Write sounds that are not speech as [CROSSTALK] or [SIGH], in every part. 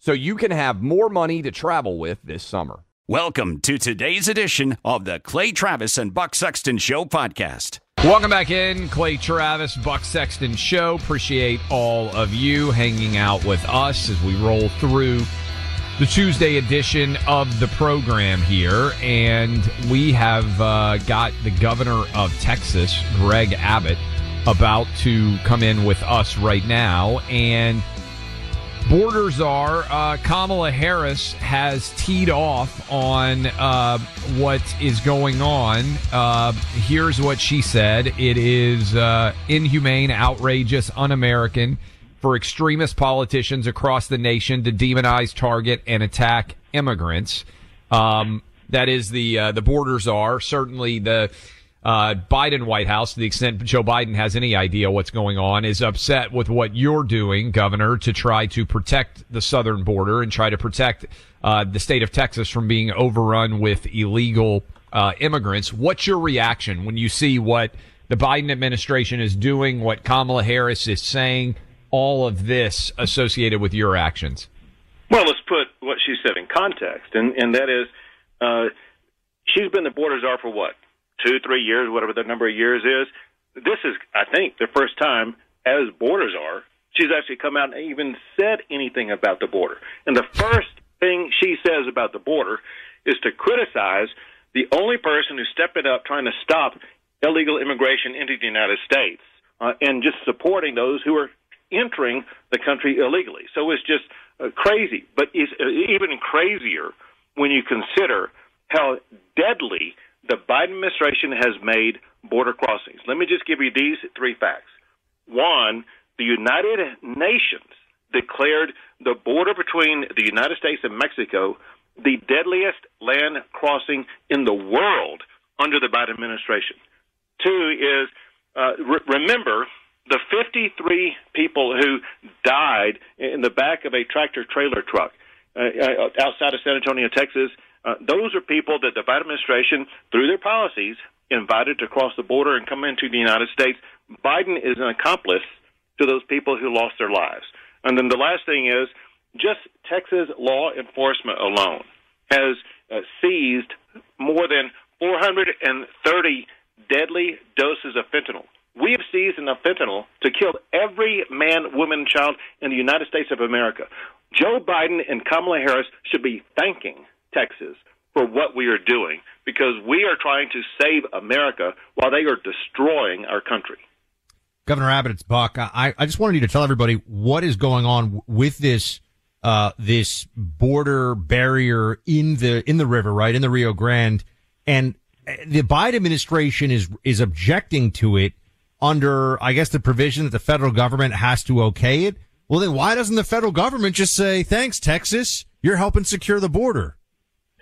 so you can have more money to travel with this summer. Welcome to today's edition of the Clay Travis and Buck Sexton Show podcast. Welcome back in, Clay Travis, Buck Sexton Show. Appreciate all of you hanging out with us as we roll through the Tuesday edition of the program here. And we have uh, got the governor of Texas, Greg Abbott, about to come in with us right now. And Border czar uh, Kamala Harris has teed off on uh, what is going on. Uh, here's what she said It is uh, inhumane, outrageous, un American for extremist politicians across the nation to demonize, target, and attack immigrants. Um, that is the uh, the borders are certainly the uh, Biden White House, to the extent Joe Biden has any idea what's going on, is upset with what you're doing, Governor, to try to protect the southern border and try to protect uh, the state of Texas from being overrun with illegal uh, immigrants. What's your reaction when you see what the Biden administration is doing, what Kamala Harris is saying? all of this associated with your actions? Well, let's put what she said in context, and and that is, uh, she's been the border czar for what two, three years, whatever the number of years is. This is, I think, the first time as border czar she's actually come out and even said anything about the border. And the first thing she says about the border is to criticize the only person who's stepping up trying to stop illegal immigration into the United States uh, and just supporting those who are entering the country illegally. So it's just uh, crazy. But it's uh, even crazier when you consider how deadly the Biden administration has made border crossings. Let me just give you these three facts. One, the United Nations declared the border between the United States and Mexico the deadliest land crossing in the world under the Biden administration. Two is uh, re- remember the 53 people who died in the back of a tractor trailer truck uh, uh, outside of San Antonio, Texas, uh, those are people that the Biden administration, through their policies, invited to cross the border and come into the United States. Biden is an accomplice to those people who lost their lives. And then the last thing is just Texas law enforcement alone has uh, seized more than 430 deadly doses of fentanyl. We have seized enough fentanyl to kill every man, woman, child in the United States of America. Joe Biden and Kamala Harris should be thanking Texas for what we are doing because we are trying to save America while they are destroying our country. Governor Abbott, it's Buck. I, I just wanted you to tell everybody what is going on with this uh, this border barrier in the in the river, right in the Rio Grande, and the Biden administration is is objecting to it under, I guess, the provision that the federal government has to okay it. Well, then why doesn't the federal government just say, thanks, Texas, you're helping secure the border?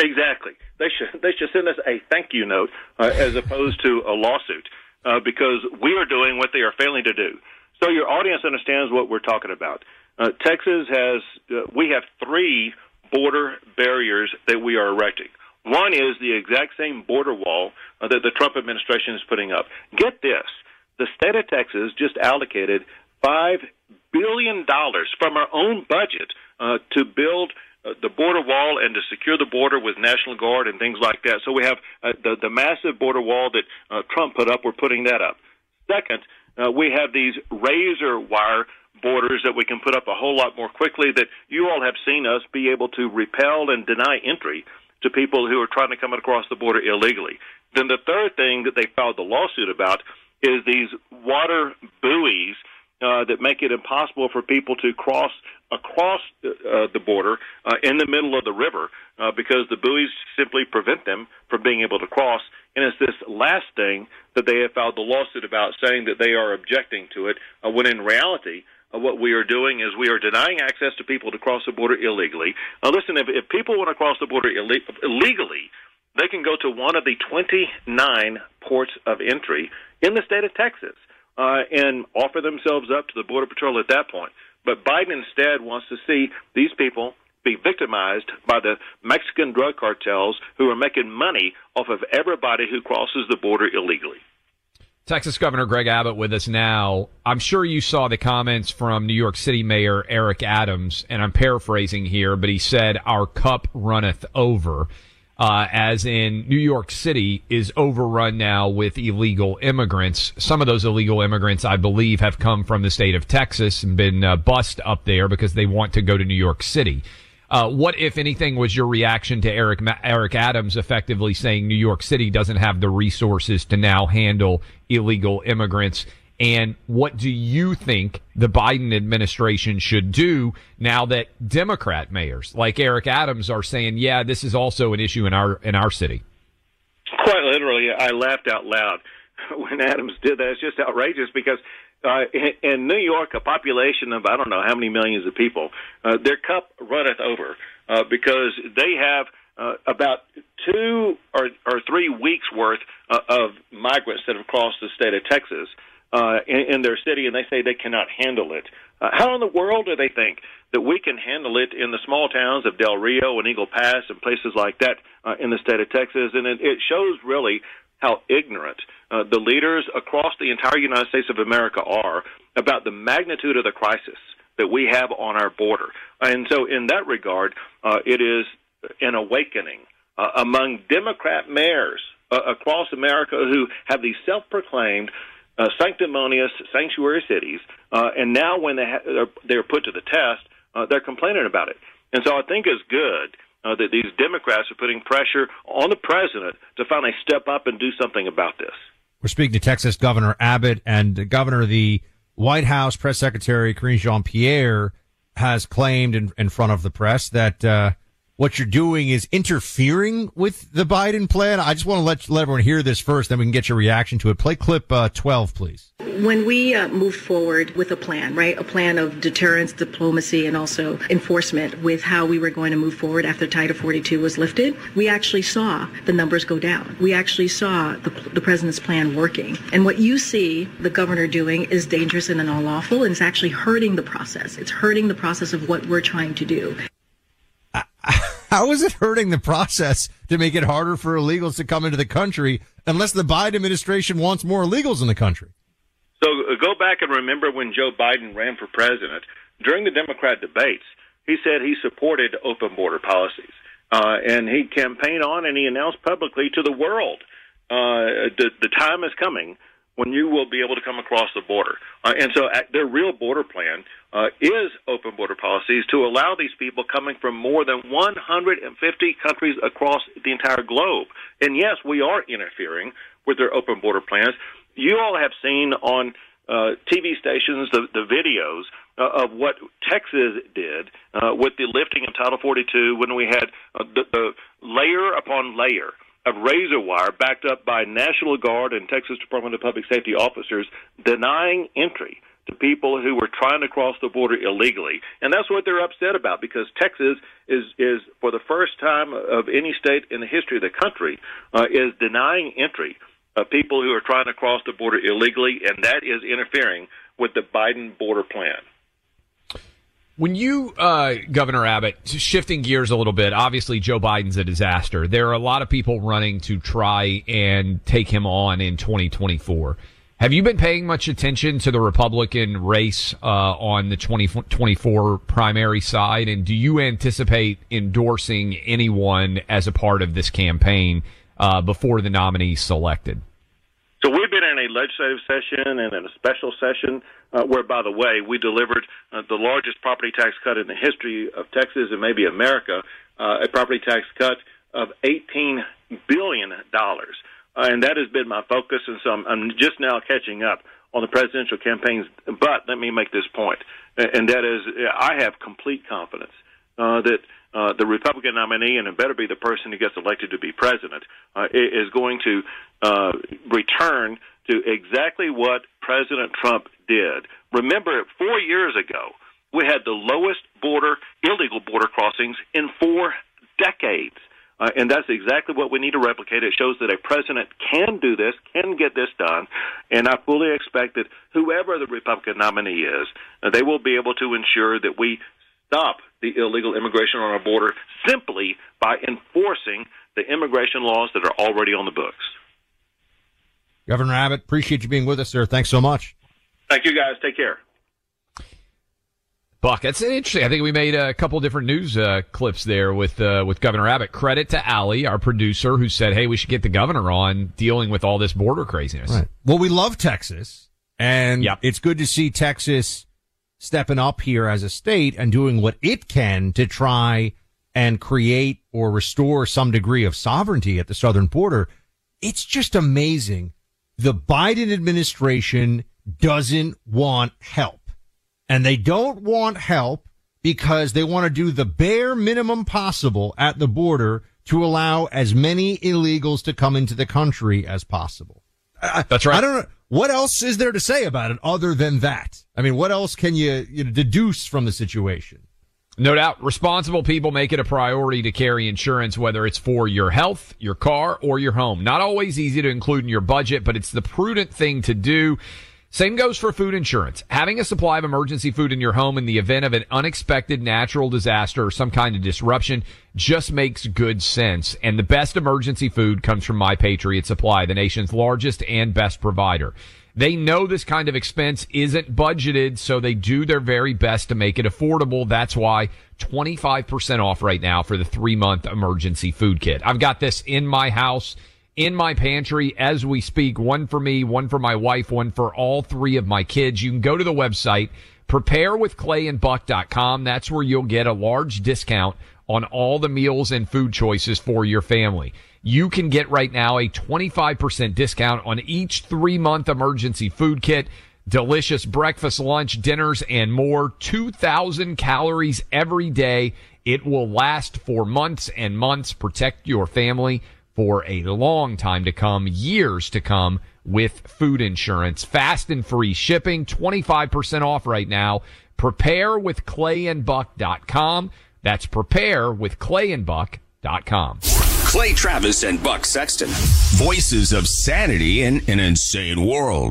Exactly. They should they should send us a thank you note uh, as opposed to a lawsuit uh, because we are doing what they are failing to do. So your audience understands what we're talking about. Uh, Texas has uh, we have three border barriers that we are erecting. One is the exact same border wall uh, that the Trump administration is putting up. Get this: the state of Texas just allocated five billion dollars from our own budget uh, to build uh, the border wall and to secure the border with National Guard and things like that. So we have uh, the the massive border wall that uh, Trump put up. We're putting that up. Second, uh, we have these razor wire borders that we can put up a whole lot more quickly. That you all have seen us be able to repel and deny entry to people who are trying to come across the border illegally. Then the third thing that they filed the lawsuit about is these water buoys uh, that make it impossible for people to cross across uh, the border uh, in the middle of the river uh, because the buoys simply prevent them from being able to cross. And it's this last thing that they have filed the lawsuit about, saying that they are objecting to it, uh, when in reality, uh, what we are doing is we are denying access to people to cross the border illegally. Now, listen, if, if people want to cross the border Ill- illegally, they can go to one of the 29 ports of entry in the state of Texas uh, and offer themselves up to the Border Patrol at that point. But Biden instead wants to see these people be victimized by the Mexican drug cartels who are making money off of everybody who crosses the border illegally. Texas Governor Greg Abbott with us now. I'm sure you saw the comments from New York City Mayor Eric Adams, and I'm paraphrasing here, but he said, Our cup runneth over uh, as in New York City is overrun now with illegal immigrants. Some of those illegal immigrants, I believe, have come from the state of Texas and been uh, bussed up there because they want to go to New York City. Uh, what, if anything, was your reaction to Eric Eric Adams effectively saying New York City doesn't have the resources to now handle illegal immigrants? And what do you think the Biden administration should do now that Democrat mayors like Eric Adams are saying, yeah, this is also an issue in our in our city? Quite literally, I laughed out loud [LAUGHS] when Adams did that. It's just outrageous because uh, in, New York, a population of I don't know how many millions of people, uh, their cup runneth over uh, because they have uh, about two or, or three weeks worth uh, of migrants that have crossed the state of Texas uh, in, in their city, and they say they cannot handle it. Uh, how in the world do they think that we can handle it in the small towns of Del Rio and Eagle Pass and places like that uh, in the state of Texas? And it, it shows really how ignorant uh, the leaders across the entire United States of America are about the magnitude of the crisis that we have on our border. And so, in that regard, uh, it is an awakening uh, among Democrat mayors uh, across America who have these self proclaimed uh, sanctimonious sanctuary cities, uh, and now when they ha- they're put to the test, uh, they're complaining about it. And so I think it's good uh, that these Democrats are putting pressure on the president to finally step up and do something about this. We're speaking to Texas Governor Abbott and Governor the White House Press Secretary Karine Jean Pierre has claimed in, in front of the press that uh, what you're doing is interfering with the Biden plan? I just want to let, let everyone hear this first, then we can get your reaction to it. Play clip uh, 12, please. When we uh, moved forward with a plan, right, a plan of deterrence, diplomacy, and also enforcement with how we were going to move forward after Title 42 was lifted, we actually saw the numbers go down. We actually saw the, the president's plan working. And what you see the governor doing is dangerous and unlawful, and it's actually hurting the process. It's hurting the process of what we're trying to do. How is it hurting the process to make it harder for illegals to come into the country unless the Biden administration wants more illegals in the country? So uh, go back and remember when Joe Biden ran for president. During the Democrat debates, he said he supported open border policies. Uh, and he campaigned on and he announced publicly to the world uh, the, the time is coming when you will be able to come across the border. Uh, and so uh, their real border plan uh, is open border policies to allow these people coming from more than 150 countries across the entire globe. And yes, we are interfering with their open border plans. You all have seen on uh, TV stations the, the videos uh, of what Texas did uh, with the lifting of Title 42 when we had uh, the, the layer upon layer of razor wire backed up by National Guard and Texas Department of Public Safety officers denying entry to people who were trying to cross the border illegally, and that's what they're upset about because Texas is is for the first time of any state in the history of the country uh, is denying entry of people who are trying to cross the border illegally, and that is interfering with the Biden border plan. When you, uh, Governor Abbott, shifting gears a little bit, obviously Joe Biden's a disaster. There are a lot of people running to try and take him on in 2024. Have you been paying much attention to the Republican race uh, on the 2024 primary side? And do you anticipate endorsing anyone as a part of this campaign uh, before the nominee selected? So we've been in a legislative session and in a special session uh, where, by the way, we delivered uh, the largest property tax cut in the history of Texas and maybe America, uh, a property tax cut of $18 billion. Uh, and that has been my focus, and so I'm, I'm just now catching up on the presidential campaigns. But let me make this point, and that is I have complete confidence uh, that uh, the Republican nominee, and it better be the person who gets elected to be president, uh, is going to uh, return to exactly what President Trump did. Remember, four years ago, we had the lowest border, illegal border crossings in four decades. Uh, and that's exactly what we need to replicate. It shows that a president can do this, can get this done, and I fully expect that whoever the Republican nominee is, uh, they will be able to ensure that we stop the illegal immigration on our border simply by enforcing the immigration laws that are already on the books. Governor Abbott, appreciate you being with us, sir. Thanks so much. Thank you, guys. Take care. Buck, that's interesting. I think we made a couple different news uh, clips there with uh, with Governor Abbott. Credit to Allie, our producer, who said, "Hey, we should get the governor on dealing with all this border craziness." Right. Well, we love Texas, and yep. it's good to see Texas stepping up here as a state and doing what it can to try and create or restore some degree of sovereignty at the southern border. It's just amazing. The Biden administration doesn't want help. And they don't want help because they want to do the bare minimum possible at the border to allow as many illegals to come into the country as possible. That's right. I don't know. What else is there to say about it other than that? I mean, what else can you, you know, deduce from the situation? No doubt. Responsible people make it a priority to carry insurance, whether it's for your health, your car, or your home. Not always easy to include in your budget, but it's the prudent thing to do. Same goes for food insurance. Having a supply of emergency food in your home in the event of an unexpected natural disaster or some kind of disruption just makes good sense. And the best emergency food comes from My Patriot Supply, the nation's largest and best provider. They know this kind of expense isn't budgeted, so they do their very best to make it affordable. That's why 25% off right now for the three month emergency food kit. I've got this in my house in my pantry as we speak. One for me, one for my wife, one for all three of my kids. You can go to the website, preparewithclayandbuck.com. That's where you'll get a large discount on all the meals and food choices for your family. You can get right now a 25% discount on each three month emergency food kit. Delicious breakfast, lunch, dinners, and more. 2,000 calories every day. It will last for months and months. Protect your family for a long time to come, years to come with food insurance. Fast and free shipping, 25% off right now. Prepare with clayandbuck.com. That's prepare with clayandbuck.com. Clay Travis and Buck Sexton, voices of sanity in an insane world.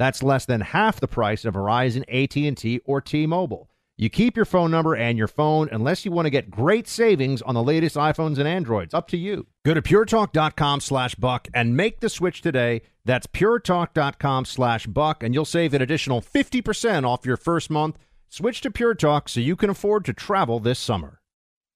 That's less than half the price of Verizon, AT&T, or T-Mobile. You keep your phone number and your phone unless you want to get great savings on the latest iPhones and Androids. Up to you. Go to puretalk.com slash buck and make the switch today. That's puretalk.com slash buck, and you'll save an additional 50% off your first month. Switch to Pure Talk so you can afford to travel this summer.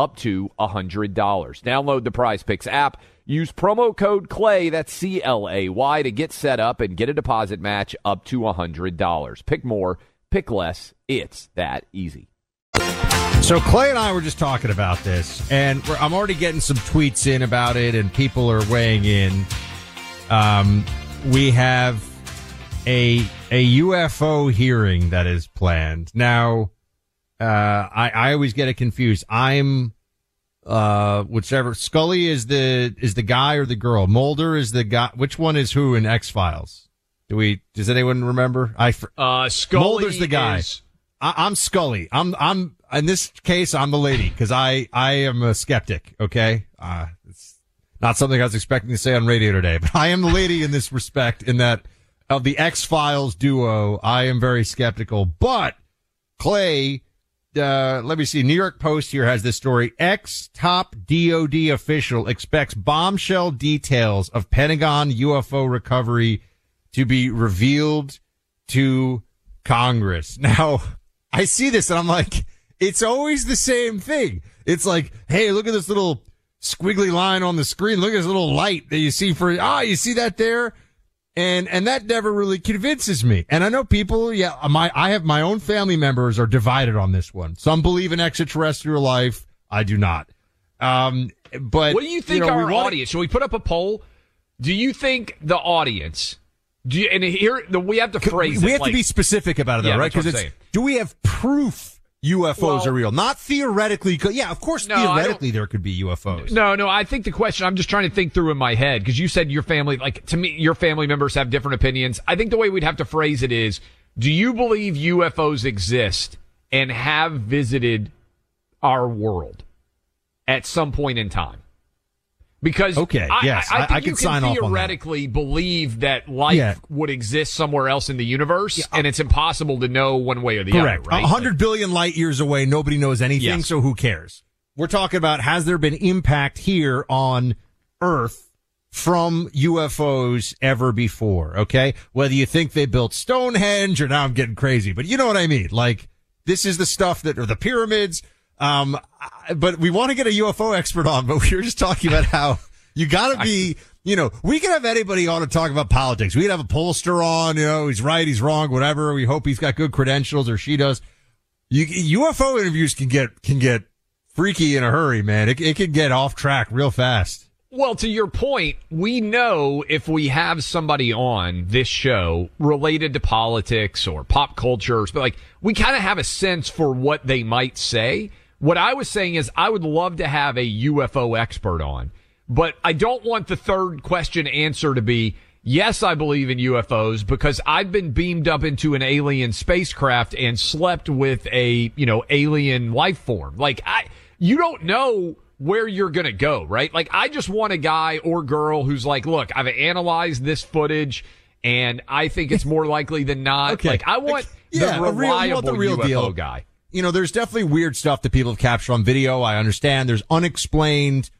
up to $100. Download the Prize Picks app. Use promo code CLAY, that's C L A Y, to get set up and get a deposit match up to $100. Pick more, pick less. It's that easy. So Clay and I were just talking about this, and I'm already getting some tweets in about it, and people are weighing in. Um, we have a a UFO hearing that is planned now. Uh, I, I always get it confused. I'm, uh, whichever Scully is the, is the guy or the girl. Mulder is the guy. Which one is who in X Files? Do we, does anyone remember? I, uh, Scully Mulder's the guy. Is... I, am Scully. I'm, I'm, in this case, I'm the lady because I, I am a skeptic. Okay. Uh, it's not something I was expecting to say on radio today, but I am the lady in this respect in that of the X Files duo. I am very skeptical, but Clay, uh, let me see. New York Post here has this story. Ex top DOD official expects bombshell details of Pentagon UFO recovery to be revealed to Congress. [LAUGHS] Now, I see this and I'm like, it's always the same thing. It's like, hey, look at this little squiggly line on the screen. Look at this little light that you see for, ah, you see that there? And and that never really convinces me. And I know people, yeah, my I have my own family members are divided on this one. Some believe in extraterrestrial life. I do not. Um, but what do you think you know, our audience? Should we put up a poll? Do you think the audience? Do you, and here the, we have to phrase. We have like, to be specific about it, though, yeah, right? Because it's do we have proof UFOs well, are real. Not theoretically. Yeah, of course, no, theoretically there could be UFOs. No, no. I think the question, I'm just trying to think through in my head because you said your family, like to me, your family members have different opinions. I think the way we'd have to phrase it is, do you believe UFOs exist and have visited our world at some point in time? Because okay, I, yes, I, I, I, can, can sign theoretically believe that life yeah. would exist somewhere else in the universe, yeah, uh, and it's impossible to know one way or the correct. other. Right? hundred billion light years away, nobody knows anything, yes. so who cares? We're talking about has there been impact here on Earth from UFOs ever before? Okay, whether you think they built Stonehenge or now I'm getting crazy, but you know what I mean. Like this is the stuff that or the pyramids um, but we want to get a UFO expert on, but [LAUGHS] we were just talking about how you got to be, you know, we can have anybody on to talk about politics. We can have a pollster on, you know, he's right, he's wrong, whatever. We hope he's got good credentials or she does. You, UFO interviews can get, can get freaky in a hurry, man. It, it can get off track real fast. Well, to your point, we know if we have somebody on this show related to politics or pop culture, but like we kind of have a sense for what they might say What I was saying is I would love to have a UFO expert on, but I don't want the third question answer to be, yes, I believe in UFOs because I've been beamed up into an alien spacecraft and slept with a, you know, alien life form. Like I, you don't know where you're going to go, right? Like I just want a guy or girl who's like, look, I've analyzed this footage and I think it's more likely than not. Okay. Like I want Yeah, the a real- want reliable the real UFO deal. guy. You know, there's definitely weird stuff that people have captured on video. I understand. There's unexplained,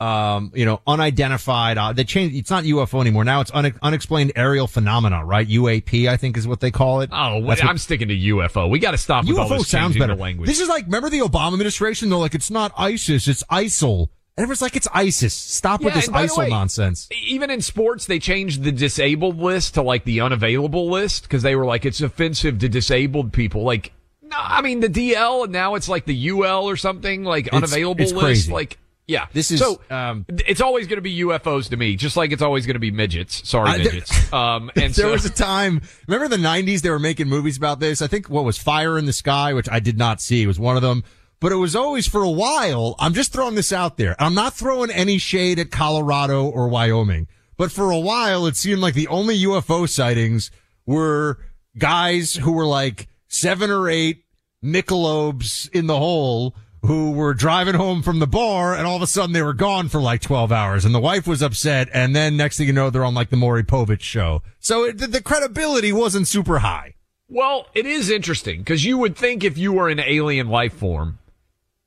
um, you know, unidentified. Uh, they changed. It's not UFO anymore. Now it's une- unexplained aerial phenomena, right? UAP, I think, is what they call it. Oh, That's what- I'm sticking to UFO. We got to stop with all UFO this sounds better. language. This is like, remember the Obama administration? They're like, it's not ISIS, it's ISIL. And everyone's like, it's ISIS. Stop with this and by the ISIL way, nonsense. even in sports, they changed the disabled list to like the unavailable list because they were like, it's offensive to disabled people. Like, no, I mean, the DL and now it's like the UL or something, like unavailable it's list. crazy. Like, yeah. This is, so, um, it's always going to be UFOs to me, just like it's always going to be midgets. Sorry, I- midgets. [LAUGHS] Um, and so there so, was a time, remember the 90s, they were making movies about this? I think what was Fire in the Sky, which I did not see, was one of them. But it was always for a while. I'm just throwing this out there. I'm not throwing any shade at Colorado or Wyoming. But for a while, it seemed like the only UFO sightings were guys who were like seven or eight Michelobs in the hole who were driving home from the bar and all of a sudden they were gone for like 12 hours and the wife was upset. And then next thing you know, they're on like the Maury Povich show. So it, the, the credibility wasn't super high. well, it is interesting because you would think if you were an alien life form,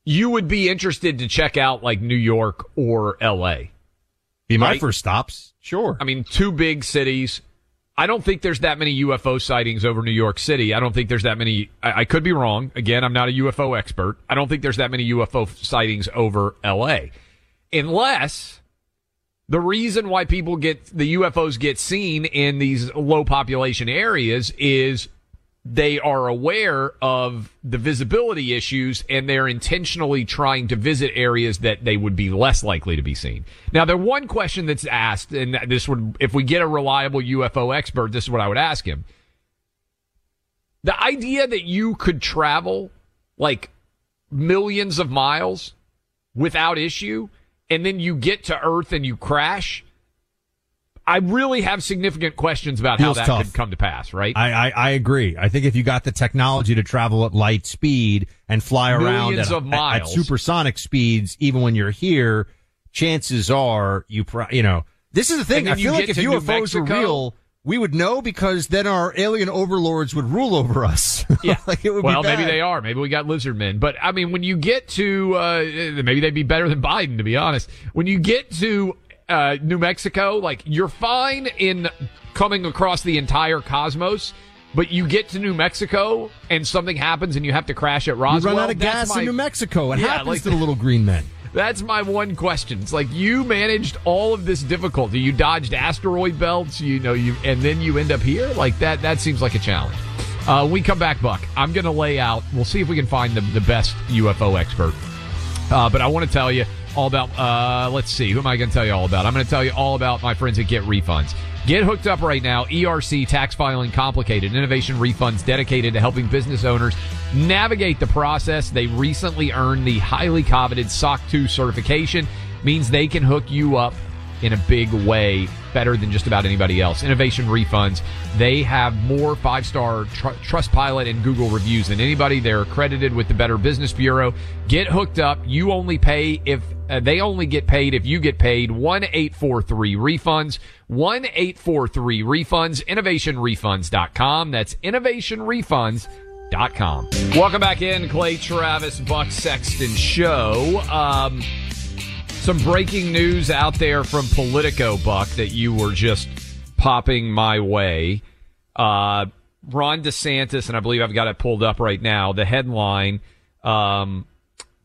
you would be interested to check out like New York or LA. Be my Right. first stops. Sure. I mean, two big cities. I don't think there's that many UFO sightings over New York City. I don't think there's that many. I, I could be wrong. Again, I'm not a UFO expert. I don't think there's that many UFO sightings over LA. Unless the reason why people get the UFOs get seen in these low population areas is they are aware of the visibility issues and they're intentionally trying to visit areas that they would be less likely to be seen. Now, the one question that's asked, and this would, if we get a reliable UFO expert, this is what I would ask him. The idea that you could travel like millions of miles without issue and then you get to Earth and you crash. I really have significant questions about how that tough. could come to pass, right? I, I, I agree. I think if you got the technology to travel at light speed and fly around at, of at- at supersonic speeds, even when you're here, chances are you, pro- you know, this is the thing. I you feel like if New UFOs were Mexico- real, we would know because then our alien overlords would rule over us. [LAUGHS] Yeah. like it would well, be maybe they are. Maybe we got lizard men. But I mean, when you get to, uh, maybe they'd be better than Biden, to be honest. When you get to, uh, New Mexico, like you're fine in coming across the entire cosmos. But you get to New Mexico and something happens and you have to crash at Roswell. You run out of gas my- in New Mexico. It Yeah, happens like- to the little green men. That's my one question. It's like you managed all of this difficulty. You dodged asteroid belts, you know, you and then you end up here. Like that that seems like a challenge. Uh, we come back, Buck. I'm going to lay out. We'll see if we can find the, the best UFO expert. Uh, but I want to tell you all about. Uh, let's see. Who am I going to tell you all about? I'm going to tell you all about my friends at Get Refunds. Get hooked up right now. ERC tax filing complicated. Innovation refunds dedicated to helping business owners navigate the process. They recently earned the highly coveted SOC 2 certification. Means they can hook you up in a big way, better than just about anybody else. Innovation refunds. They have more five star tr- Trustpilot and Google reviews than anybody. They're accredited with the Better Business Bureau. Get hooked up. You only pay if uh, they only get paid if you get paid. One eight four three refunds. One eight four three refunds. Innovationrefunds.com. That's innovationrefunds.com. Welcome back in, Clay Travis, Buck Sexton Show. Um, some breaking news out there from Politico, Buck, that you were just popping my way. Uh, Ron DeSantis, and I believe I've got it pulled up right now. The headline um,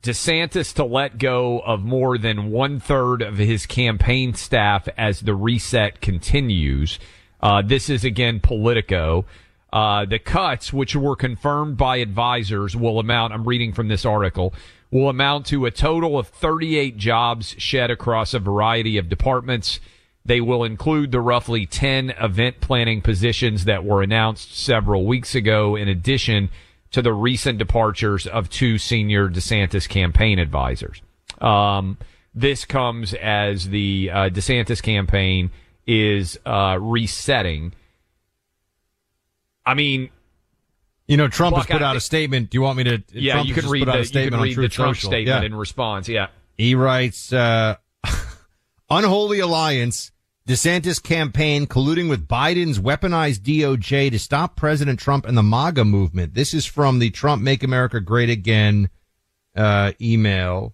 DeSantis to let go of more than one third of his campaign staff as the reset continues. Uh, this is again Politico. Uh, the cuts, which were confirmed by advisors, will amount, I'm reading from this article, will amount to a total of 38 jobs shed across a variety of departments. They will include the roughly 10 event planning positions that were announced several weeks ago. In addition, to the recent departures of two senior DeSantis campaign advisors. Um, this comes as the uh, DeSantis campaign is uh, resetting. I mean, You know, Trump Buck, has put out a statement. Do you want me to? yeah, Trump you can read the a you can statement read the Truth Social. statement Yeah. in response. Yeah. He writes, uh, [LAUGHS] unholy alliance. DeSantis campaign colluding with Biden's weaponized DOJ to stop President Trump and the MAGA movement. This is from the Trump Make America Great Again, uh, email.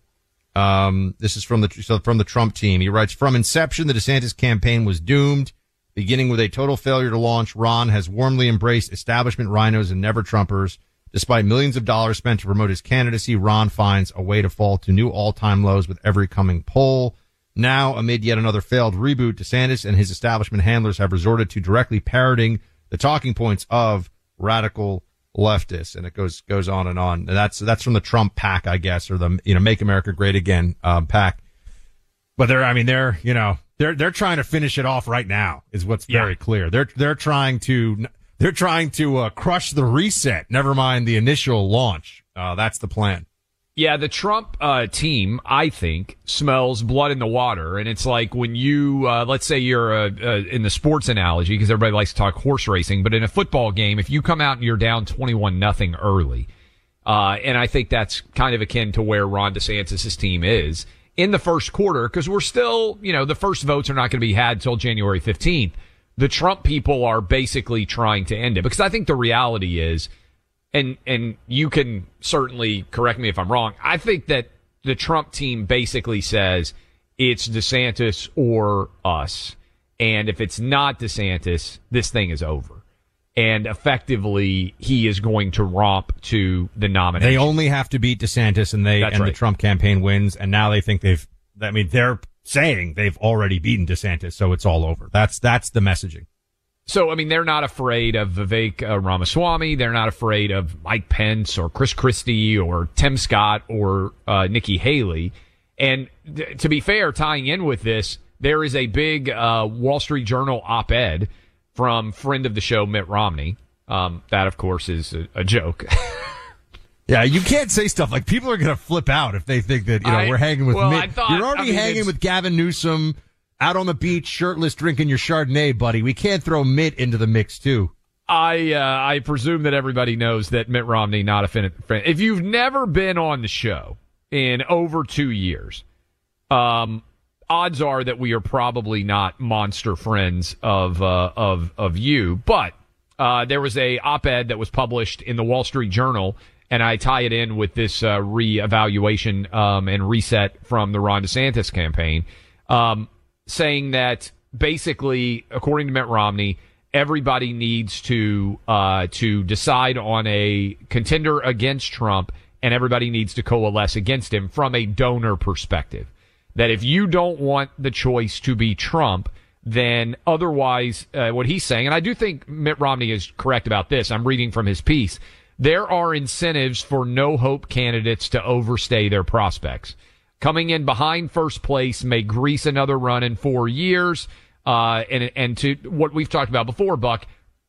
Um, this is from the, so from the Trump team. He writes, from inception, the DeSantis campaign was doomed. Beginning with a total failure to launch, Ron has warmly embraced establishment RINOs and never Trumpers. Despite millions of dollars spent to promote his candidacy, Ron finds a way to fall to new all-time lows with every coming poll. Now, amid yet another failed reboot, DeSantis and his establishment handlers have resorted to directly parroting the talking points of radical leftists, and it goes goes on and on. And that's that's from the Trump PAC, I guess, or the you know Make America Great Again um, PAC. But they're, I mean, they're you know they're they're trying to finish it off right now, is what's Yeah. very clear. They're they're trying to they're trying to uh, crush the reset. Never mind the initial launch. Uh, that's the plan. Yeah, the Trump uh, team, I think, smells blood in the water, and it's like when you, uh, let's say you're uh, uh, in the sports analogy, because everybody likes to talk horse racing, but in a football game, if you come out and you're down twenty-one nothing early, uh, and I think that's kind of akin to where Ron DeSantis' team is in the first quarter, because we're still, you know, the first votes are not going to be had till January fifteenth. The Trump people are basically trying to end it, because I think the reality is and and you can certainly correct me if I'm wrong. I think that the Trump team basically says it's DeSantis or us, and if it's not DeSantis, this thing is over. And effectively, he is going to romp to the nomination. They only have to beat DeSantis, and they That's and the. Trump campaign wins. And now they think they've. I mean, they're saying they've already beaten DeSantis, so it's all over. That's that's the messaging. So, I mean, they're not afraid of Vivek uh, Ramaswamy. They're not afraid of Mike Pence or Chris Christie or Tim Scott or uh, Nikki Haley. And th- to be fair, tying in with this, there is a big uh, Wall Street Journal op-ed from friend of the show Mitt Romney. Um, that, of course, is a, a joke. [LAUGHS] Yeah, you can't say stuff like people are going to flip out if they think that you know I- we're hanging with well, Mitt. I thought- You're I already mean, hanging with Gavin Newsom out on the beach, shirtless, drinking your Chardonnay, buddy. We can't throw Mitt into the mix too. I uh, I presume that everybody knows that Mitt Romney not a fan. If you've never been on the show in over two years, um, odds are that we are probably not monster friends of uh, of of you. But uh, there was a op-ed that was published in the Wall Street Journal, and I tie it in with this uh, reevaluation um, and reset from the Ron DeSantis campaign, um, saying that basically, according to Mitt Romney, everybody needs to uh, to decide on a contender against Trump, and everybody needs to coalesce against him from a donor perspective. That if you don't want the choice to be Trump, then otherwise, uh, what he's saying, and I do think Mitt Romney is correct about this. I'm reading from his piece. There are incentives for no hope candidates to overstay their prospects. Coming in behind first place may grease another run in four years. Uh, and, and to what we've talked about before, Buck,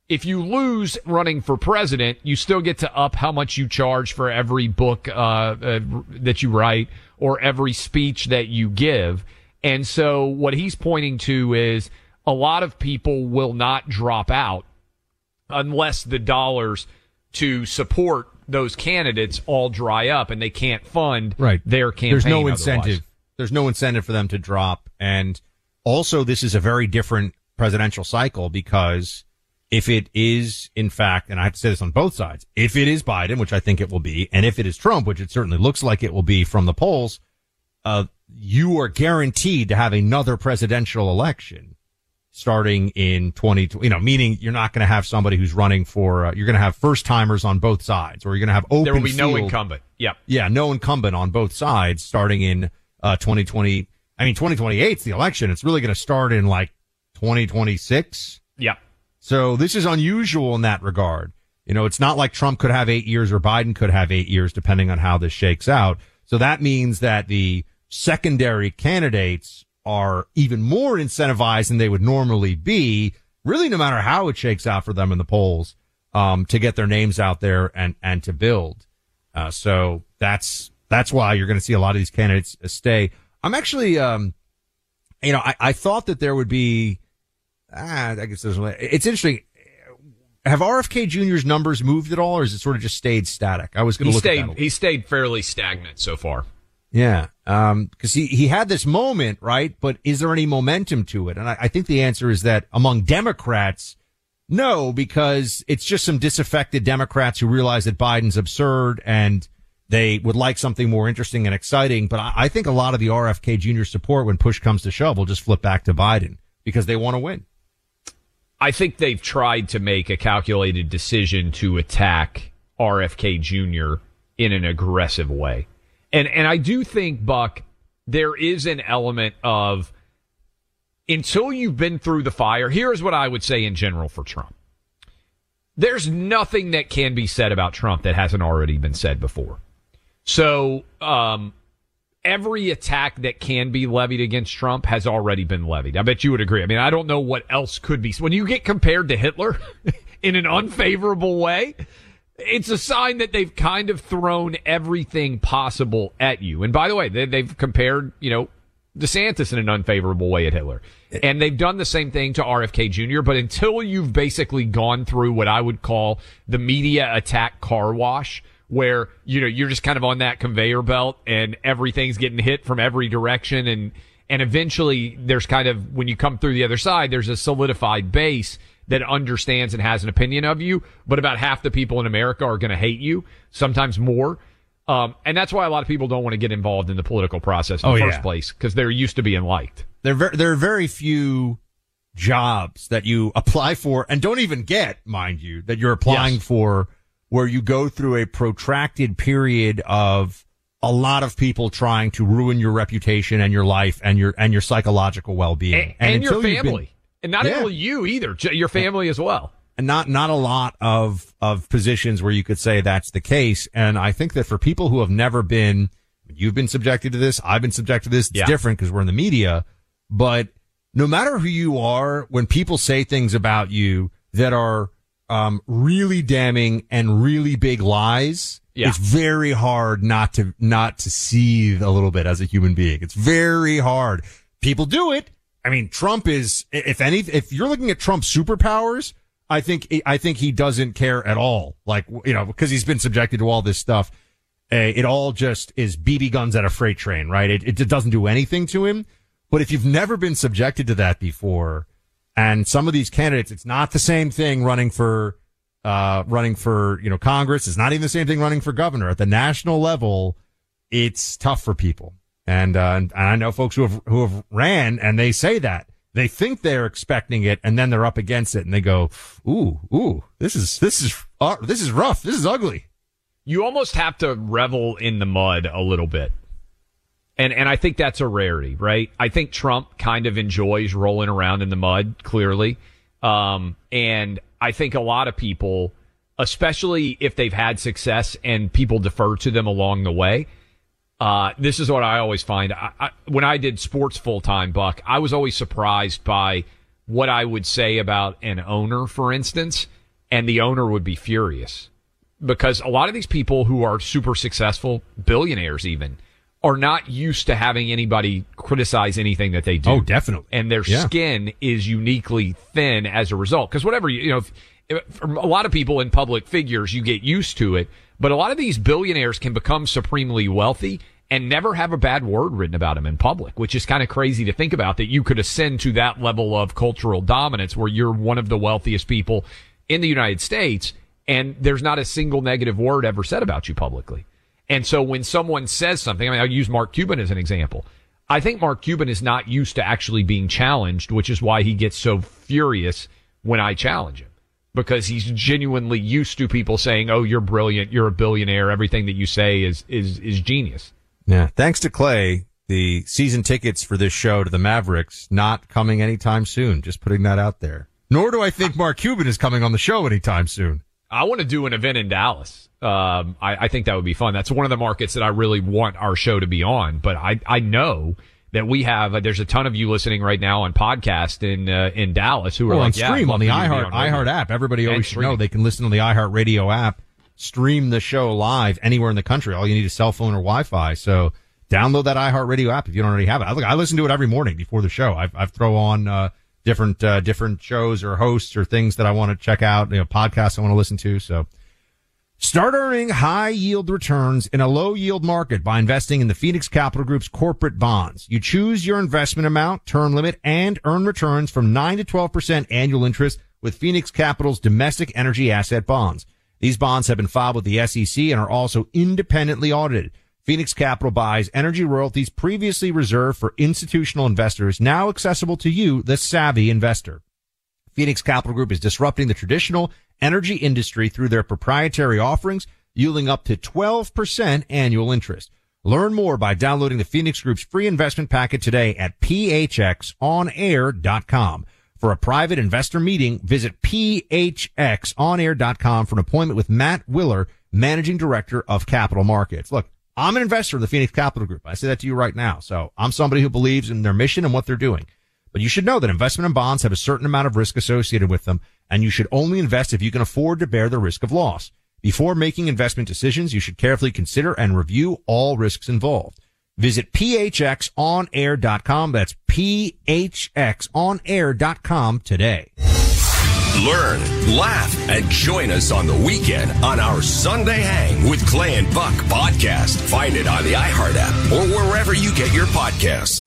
if you lose running for president, you still get to up how much you charge for every book, uh, uh, that you write or every speech that you give. And so what he's pointing to is a lot of people will not drop out unless the dollars to support those candidates all dry up and they can't fund Right. their campaign. There's no otherwise. incentive. There's no incentive for them to drop. And also, this is a very different presidential cycle because if it is, in fact, and I have to say this on both sides, if it is Biden, which I think it will be, and if it is Trump, which it certainly looks like it will be from the polls, uh, you are guaranteed to have another presidential election starting in 20, you know, meaning you're not going to have somebody who's running for, uh, you're going to have first timers on both sides, or you're going to have open There will be no incumbent. Yep. yeah, no incumbent on both sides starting in uh, 2020. I mean, 2028 is the election. It's really going to start in like 2026. Yep. So this is unusual in that regard. You know, it's not like Trump could have eight years or Biden could have eight years, depending on how this shakes out. So that means that the secondary candidates are even more incentivized than they would normally be, really, no matter how it shakes out for them in the polls. um, to get their names out there and, and to build. Uh, so that's, that's why you're going to see a lot of these candidates stay. I'm actually, um, you know, I, I thought that there would be, ah, I guess there's, it's interesting. Have RFK Jr.'s numbers moved at all, or has it sort of just stayed static? I was going to look stayed he stayed fairly stagnant so far. Yeah. Um, cause he, he had this moment, right? But is there any momentum to it? And I, I think the answer is that among Democrats, no, because it's just some disaffected Democrats who realize that Biden's absurd and they would like something more interesting and exciting. But I, I think a lot of the RFK Jr. support when push comes to shove will just flip back to Biden because they want to win. I think they've tried to make a calculated decision to attack RFK Jr. in an aggressive way. And and I do think Buck there is an element of until you've been through the fire. Here's what I would say in general for Trump. There's nothing that can be said about Trump that hasn't already been said before. So, um, every attack that can be levied against Trump has already been levied. I bet you would agree. I mean, I don't know what else could be. When you get compared to Hitler [LAUGHS] in an unfavorable way, it's a sign that they've kind of thrown everything possible at you. And by the way, they, they've compared, you know, DeSantis in an unfavorable way at Hitler. And they've done the same thing to RFK Jr., but until you've basically gone through what I would call the media attack car wash, where, you know, you're just kind of on that conveyor belt and everything's getting hit from every direction and, and eventually there's kind of, when you come through the other side, there's a solidified base that understands and has an opinion of you, but about half the people in America are going to hate you, sometimes more. Um, and that's why a lot of people don't want to get involved in the political process in Oh, the first yeah. place because they're used to being liked. There, ver- there are very few jobs that you apply for and don't even get, mind you, that you're applying Yes. for where you go through a protracted period of a lot of people trying to ruin your reputation and your life and your, and your psychological well-being. And, and your until you've been- family. And not Yeah. only you either, your family as well. and not not a lot of of positions where you could say that's the case. And I think that for people who have never been, you've been subjected to this, I've been subjected to this. It's Yeah. different because we're in the media, but no matter who you are, when people say things about you that are um, really damning and really big lies, Yeah. it's very hard not to not to seethe a little bit as a human being. It's very hard. People do it. I mean, Trump is, if any, if you're looking at Trump's superpowers, I think, I think he doesn't care at all. Like, you know, because he's been subjected to all this stuff. Uh, it all just is BB guns at a freight train, right? It, it doesn't do anything to him. But if you've never been subjected to that before, and some of these candidates, it's not the same thing running for, uh, running for, you know, Congress. It's not even the same thing running for governor at the national level. It's tough for people. And, uh, and I know folks who have, who have ran and they say that they think they're expecting it and then they're up against it and they go, Ooh, ooh, this is, this is, uh, this is rough. This is ugly. You almost have to revel in the mud a little bit. And and I think that's a rarity, right? I think Trump kind of enjoys rolling around in the mud, clearly. Um, and I think a lot of people, especially if they've had success and people defer to them along the way, uh, this is what I always find. I, I, when I did sports full time, Buck, I was always surprised by what I would say about an owner, for instance, and the owner would be furious because a lot of these people who are super successful, billionaires even, are not used to having anybody criticize anything that they do. Oh, definitely. And their Yeah. skin is uniquely thin as a result. Because whatever you, you know, if, if, for a lot of people in public figures, you get used to it. But a lot of these billionaires can become supremely wealthy and never have a bad word written about them in public, which is kind of crazy to think about that you could ascend to that level of cultural dominance where you're one of the wealthiest people in the United States and there's not a single negative word ever said about you publicly. And so when someone says something, I mean, I'll use Mark Cuban as an example. I think Mark Cuban is not used to actually being challenged, which is why he gets so furious when I challenge him because he's genuinely used to people saying, "Oh, you're brilliant, you're a billionaire, everything that you say is is is genius." Yeah. Thanks to Clay, the season tickets for this show to the Mavericks not coming anytime soon. Just putting that out there. Nor do I think Mark Cuban is coming on the show anytime soon. I want to do an event in Dallas. Um, I, I think that would be fun. That's one of the markets that I really want our show to be on. But I, I know that we have. Uh, there's a ton of you listening right now on podcast in uh, in Dallas who are well, like, on yeah, stream on the love for you to be iHeart iHeart app. Everybody always should know they can listen on the iHeart Radio app, stream the show live anywhere in the country. All you need is cell phone or Wi-Fi. So download that iHeart Radio app if you don't already have it. I, look, I listen to it every morning before the show. I, I throw on uh, different uh, different shows or hosts or things that I want to check out. You know, podcasts I want to listen to. So. Start earning high yield returns in a low yield market by investing in the Phoenix Capital Group's corporate bonds. You choose your investment amount, term limit, and earn returns from 9 to 12% annual interest with Phoenix Capital's domestic energy asset bonds. These bonds have been filed with the SEC and are also independently audited. Phoenix Capital buys energy royalties previously reserved for institutional investors, now accessible to you, the savvy investor. Phoenix Capital Group is disrupting the traditional energy industry through their proprietary offerings, yielding up to 12% annual interest. Learn more by downloading the Phoenix Group's free investment packet today at phxonair.com. For a private investor meeting, visit phxonair.com for an appointment with Matt Willer, Managing Director of Capital Markets. Look, I'm an investor in the Phoenix Capital Group. I say that to you right now. So I'm somebody who believes in their mission and what they're doing. But you should know that investment in bonds have a certain amount of risk associated with them, and you should only invest if you can afford to bear the risk of loss. Before making investment decisions, you should carefully consider and review all risks involved. Visit phxonair.com. That's phxonair.com today. Learn, laugh, and join us on the weekend on our Sunday Hang with Clay and Buck podcast. Find it on the iHeart app or wherever you get your podcasts.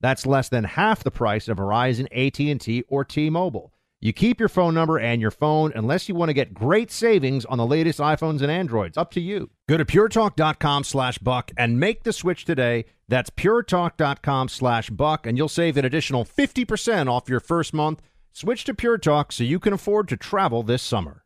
That's less than half the price of Verizon, AT&T, or T-Mobile. You keep your phone number and your phone unless you want to get great savings on the latest iPhones and Androids. Up to you. Go to puretalk.com slash buck and make the switch today. That's puretalk.com slash buck, and you'll save an additional 50% off your first month. Switch to Pure Talk so you can afford to travel this summer.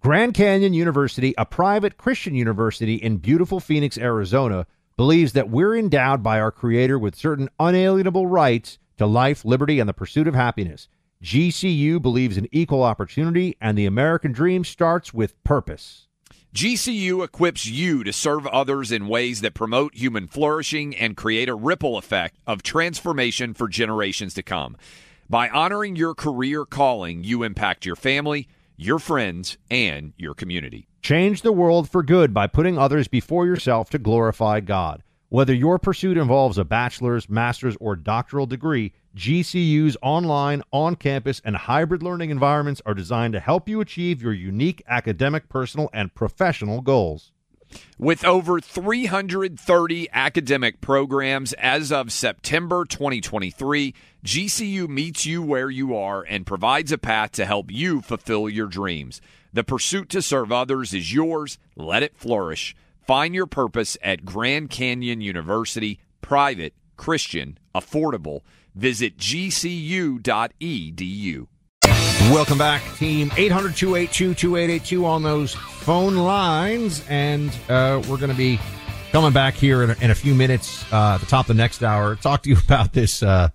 Grand Canyon University, a private Christian university in beautiful Phoenix, Arizona, believes that we're endowed by our Creator with certain unalienable rights to life, liberty, and the pursuit of happiness. GCU believes in equal opportunity, and the American dream starts with purpose. GCU equips you to serve others in ways that promote human flourishing and create a ripple effect of transformation for generations to come. By honoring your career calling, you impact your family, your friends, and your community. Change the world for good by putting others before yourself to glorify God. Whether your pursuit involves a bachelor's, master's, or doctoral degree, GCU's online, on campus, and hybrid learning environments are designed to help you achieve your unique academic, personal, and professional goals. With over 330 academic programs as of September 2023, GCU meets you where you are and provides a path to help you fulfill your dreams. The pursuit to serve others is yours. Let it flourish. Find your purpose at Grand Canyon University, private, Christian, affordable. Visit gcu.edu. Welcome back, team 800 282 2882 on those phone lines. And uh, we're going to be coming back here in a, in a few minutes uh, at the top of the next hour. Talk to you [LAUGHS] about this. Uh,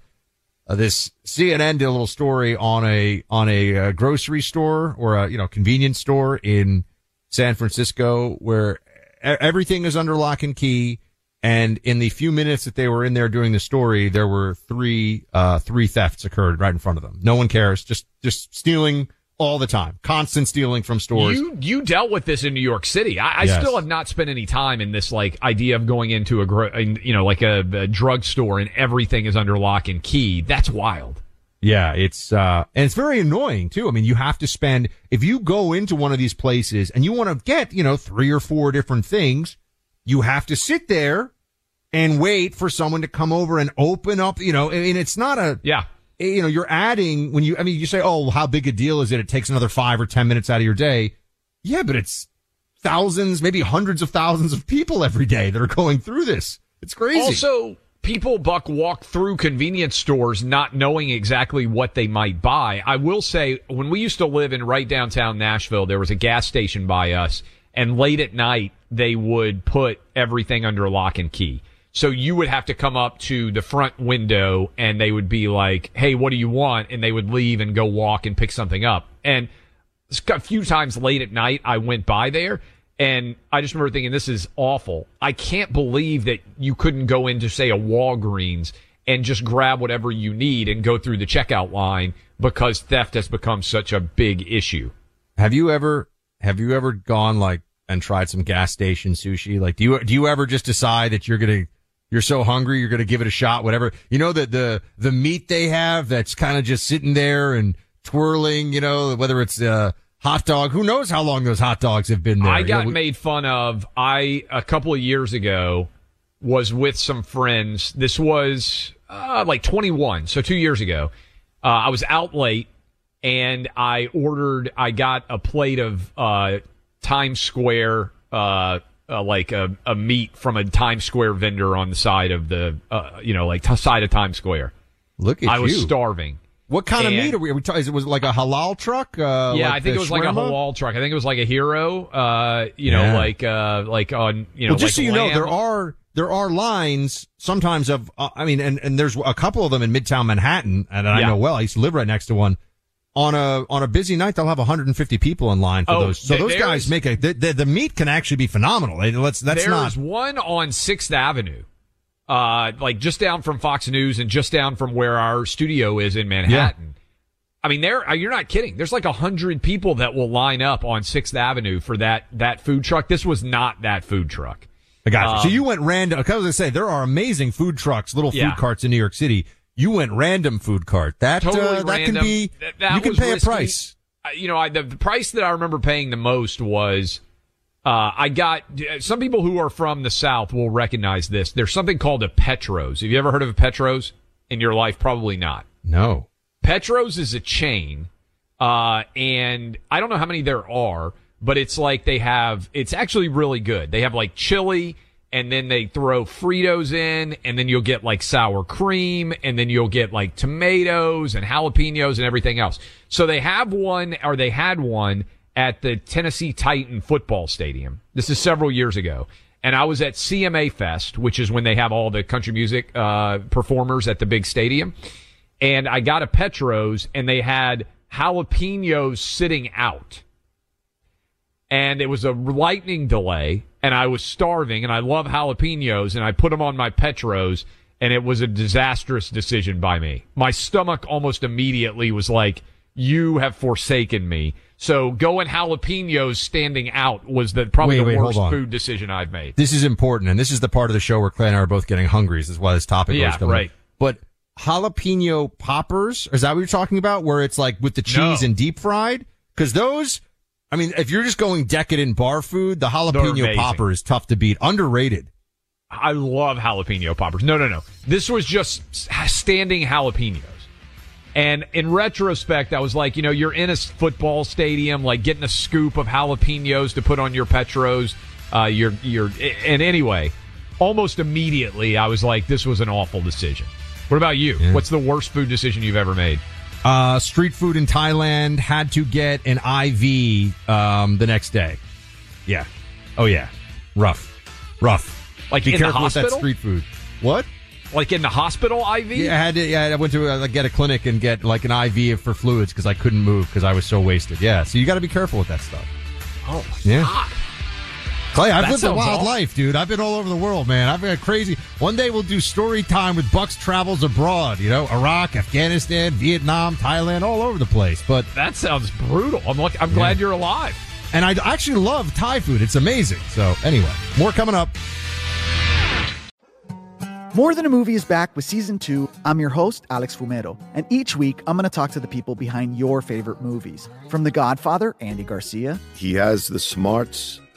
uh, this CNN did a little story on a on a uh, grocery store or a you know convenience store in San Francisco where everything is under lock and key. And in the few minutes that they were in there doing the story, there were three, uh, three thefts occurred right in front of them. No one cares. Just, just stealing all the time. Constant stealing from stores. You you dealt with this in New York City. I, I Yes. still have not spent any time in this like idea of going into a gro- in, you know like a, a drugstore and everything is under lock and key. That's wild. Yeah, it's uh and it's very annoying too. I mean, you have to spend if you go into one of these places and you want to get, you know, three or four different things, you have to sit there and wait for someone to come over and open up, you know, I mean, it's not a Yeah. Eh, you know, you're adding when you I mean, you say, "Oh, how big a deal is it? It takes another 5 or 10 minutes out of your day." Yeah, but it's thousands, maybe hundreds of thousands of people every day that are going through this. It's crazy. Also, people buck walk through convenience stores not knowing exactly what they might buy. I will say, when we used to live in right downtown Nashville, there was a gas station by us, and late at night they would put everything under lock and key. So you would have to come up to the front window and they would be like, Hey, what do you want? And they would leave and go walk and pick something up. And a few times late at night, I went by there and I just remember thinking, this is awful. I can't believe that you couldn't go into, say, a Walgreens and just grab whatever you need and go through the checkout line because theft has become such a big issue. Have you ever have you ever gone like and tried some gas station sushi? Like do you do you ever just decide that you're gonna you're so hungry you're gonna give it a shot, whatever. You know that the the meat they have that's kind of just sitting there and twirling, you know, whether it's a hot dog, who knows how long those hot dogs have been there. I You got know, we- made fun of. I a couple of years ago was with some friends. This was uh, like 21, so two years ago. Uh, I was out late and I ordered. I got a plate of uh, Times Square, uh, like a, a meat from a Times Square vendor on the side of the, uh, you know, like t- side of Times Square. Look at I was starving. What kind of meat are we? Are we talking? Is it was it like a halal truck? Uh, yeah, like I think it was like a halal truck. I think it was like a hero. Uh, you know, Yeah. like uh, like on you know, well, just like so you know, there are there are lines sometimes of uh, I mean, and and there's a couple of them in Midtown Manhattan, and I Yeah. know well. I used to live right next to one. On a on a busy night, they'll have 150 people in line for Oh, those. So th- those guys make a the, the, the meat can actually be phenomenal. Let's that's There's not one on Sixth Avenue, uh, like just down from Fox News and just down from where our studio is in Manhattan. I mean, there you're not kidding. There's like a hundred people that will line up on Sixth Avenue for that that food truck. This was not that food truck. I got you. so um, you went random. Because I say there are amazing food trucks, little food Yeah. carts in New York City. You went random food cart. That Totally uh, that random. can be. That- that you can pay risky. a price. Uh, you know, I, the, the price that I remember paying the most was uh, I got some people who are from the South will recognize this. There's something called a Petro's. Have you ever heard of a Petro's in your life? Probably not. No. Petro's is a chain, uh, and I don't know how many there are, but it's like they have. It's actually really good. They have like chili, and then they throw Fritos in, and then you'll get like sour cream, and then you'll get like tomatoes and jalapenos and everything else. So they have one, or they had one at the Tennessee Titan football stadium. This is several years ago. And I was at CMA Fest, which is when they have all the country music uh, performers at the big stadium and I got a Petro's and they had jalapenos sitting out. And it was a lightning delay and I was starving and I love jalapenos and I put them on my Petro's and it was a disastrous decision by me. My stomach almost immediately was like, you have forsaken me. So going jalapenos standing out was the probably Wait, the wait, worst food decision I've made. This is important, and this is the part of the show where Clay and I are both getting hungry. This is why this topic Yeah, was coming. right. But jalapeno poppers, is that what you're talking about? Where it's like with the cheese No. and deep fried? Because those, I mean, if you're just going decadent bar food, the jalapeno popper is tough to beat. Underrated. I love jalapeno poppers. No, no, no. This was just standing jalapenos. And in retrospect, I was like, you know, you're in a football stadium, like getting a scoop of jalapenos to put on your Petro's. Uh, you're, you're, and anyway, almost immediately, I was like, this was an awful decision. What about you? What's the worst food decision you've ever made? Uh, street food in Thailand had to get an IV um, the next day. Yeah. Oh yeah. Rough. Rough. Like Be in the careful with that hospital? street food. What? Like in the hospital IV? Yeah, I had to. Yeah, I went to uh, get a clinic and get like an IV for fluids because I couldn't move because I was so wasted. Yeah, so you got to be careful with that stuff. Oh, Yeah. God. Clay, I've That lived a wild awful. life, dude. I've been all over the world, man. I've been crazy. One day we'll do story time with Bucks travels abroad. You know, Iraq, Afghanistan, Vietnam, Thailand, all over the place. But That sounds brutal. I'm look, I'm glad you're alive. and I actually love Thai food. It's amazing. So anyway, more coming up. More Than a Movie is back with season two. I'm your host, Alex Fumero, and each week I'm going to talk to the people behind your favorite movies. From The Godfather, Andy Garcia, He has the smarts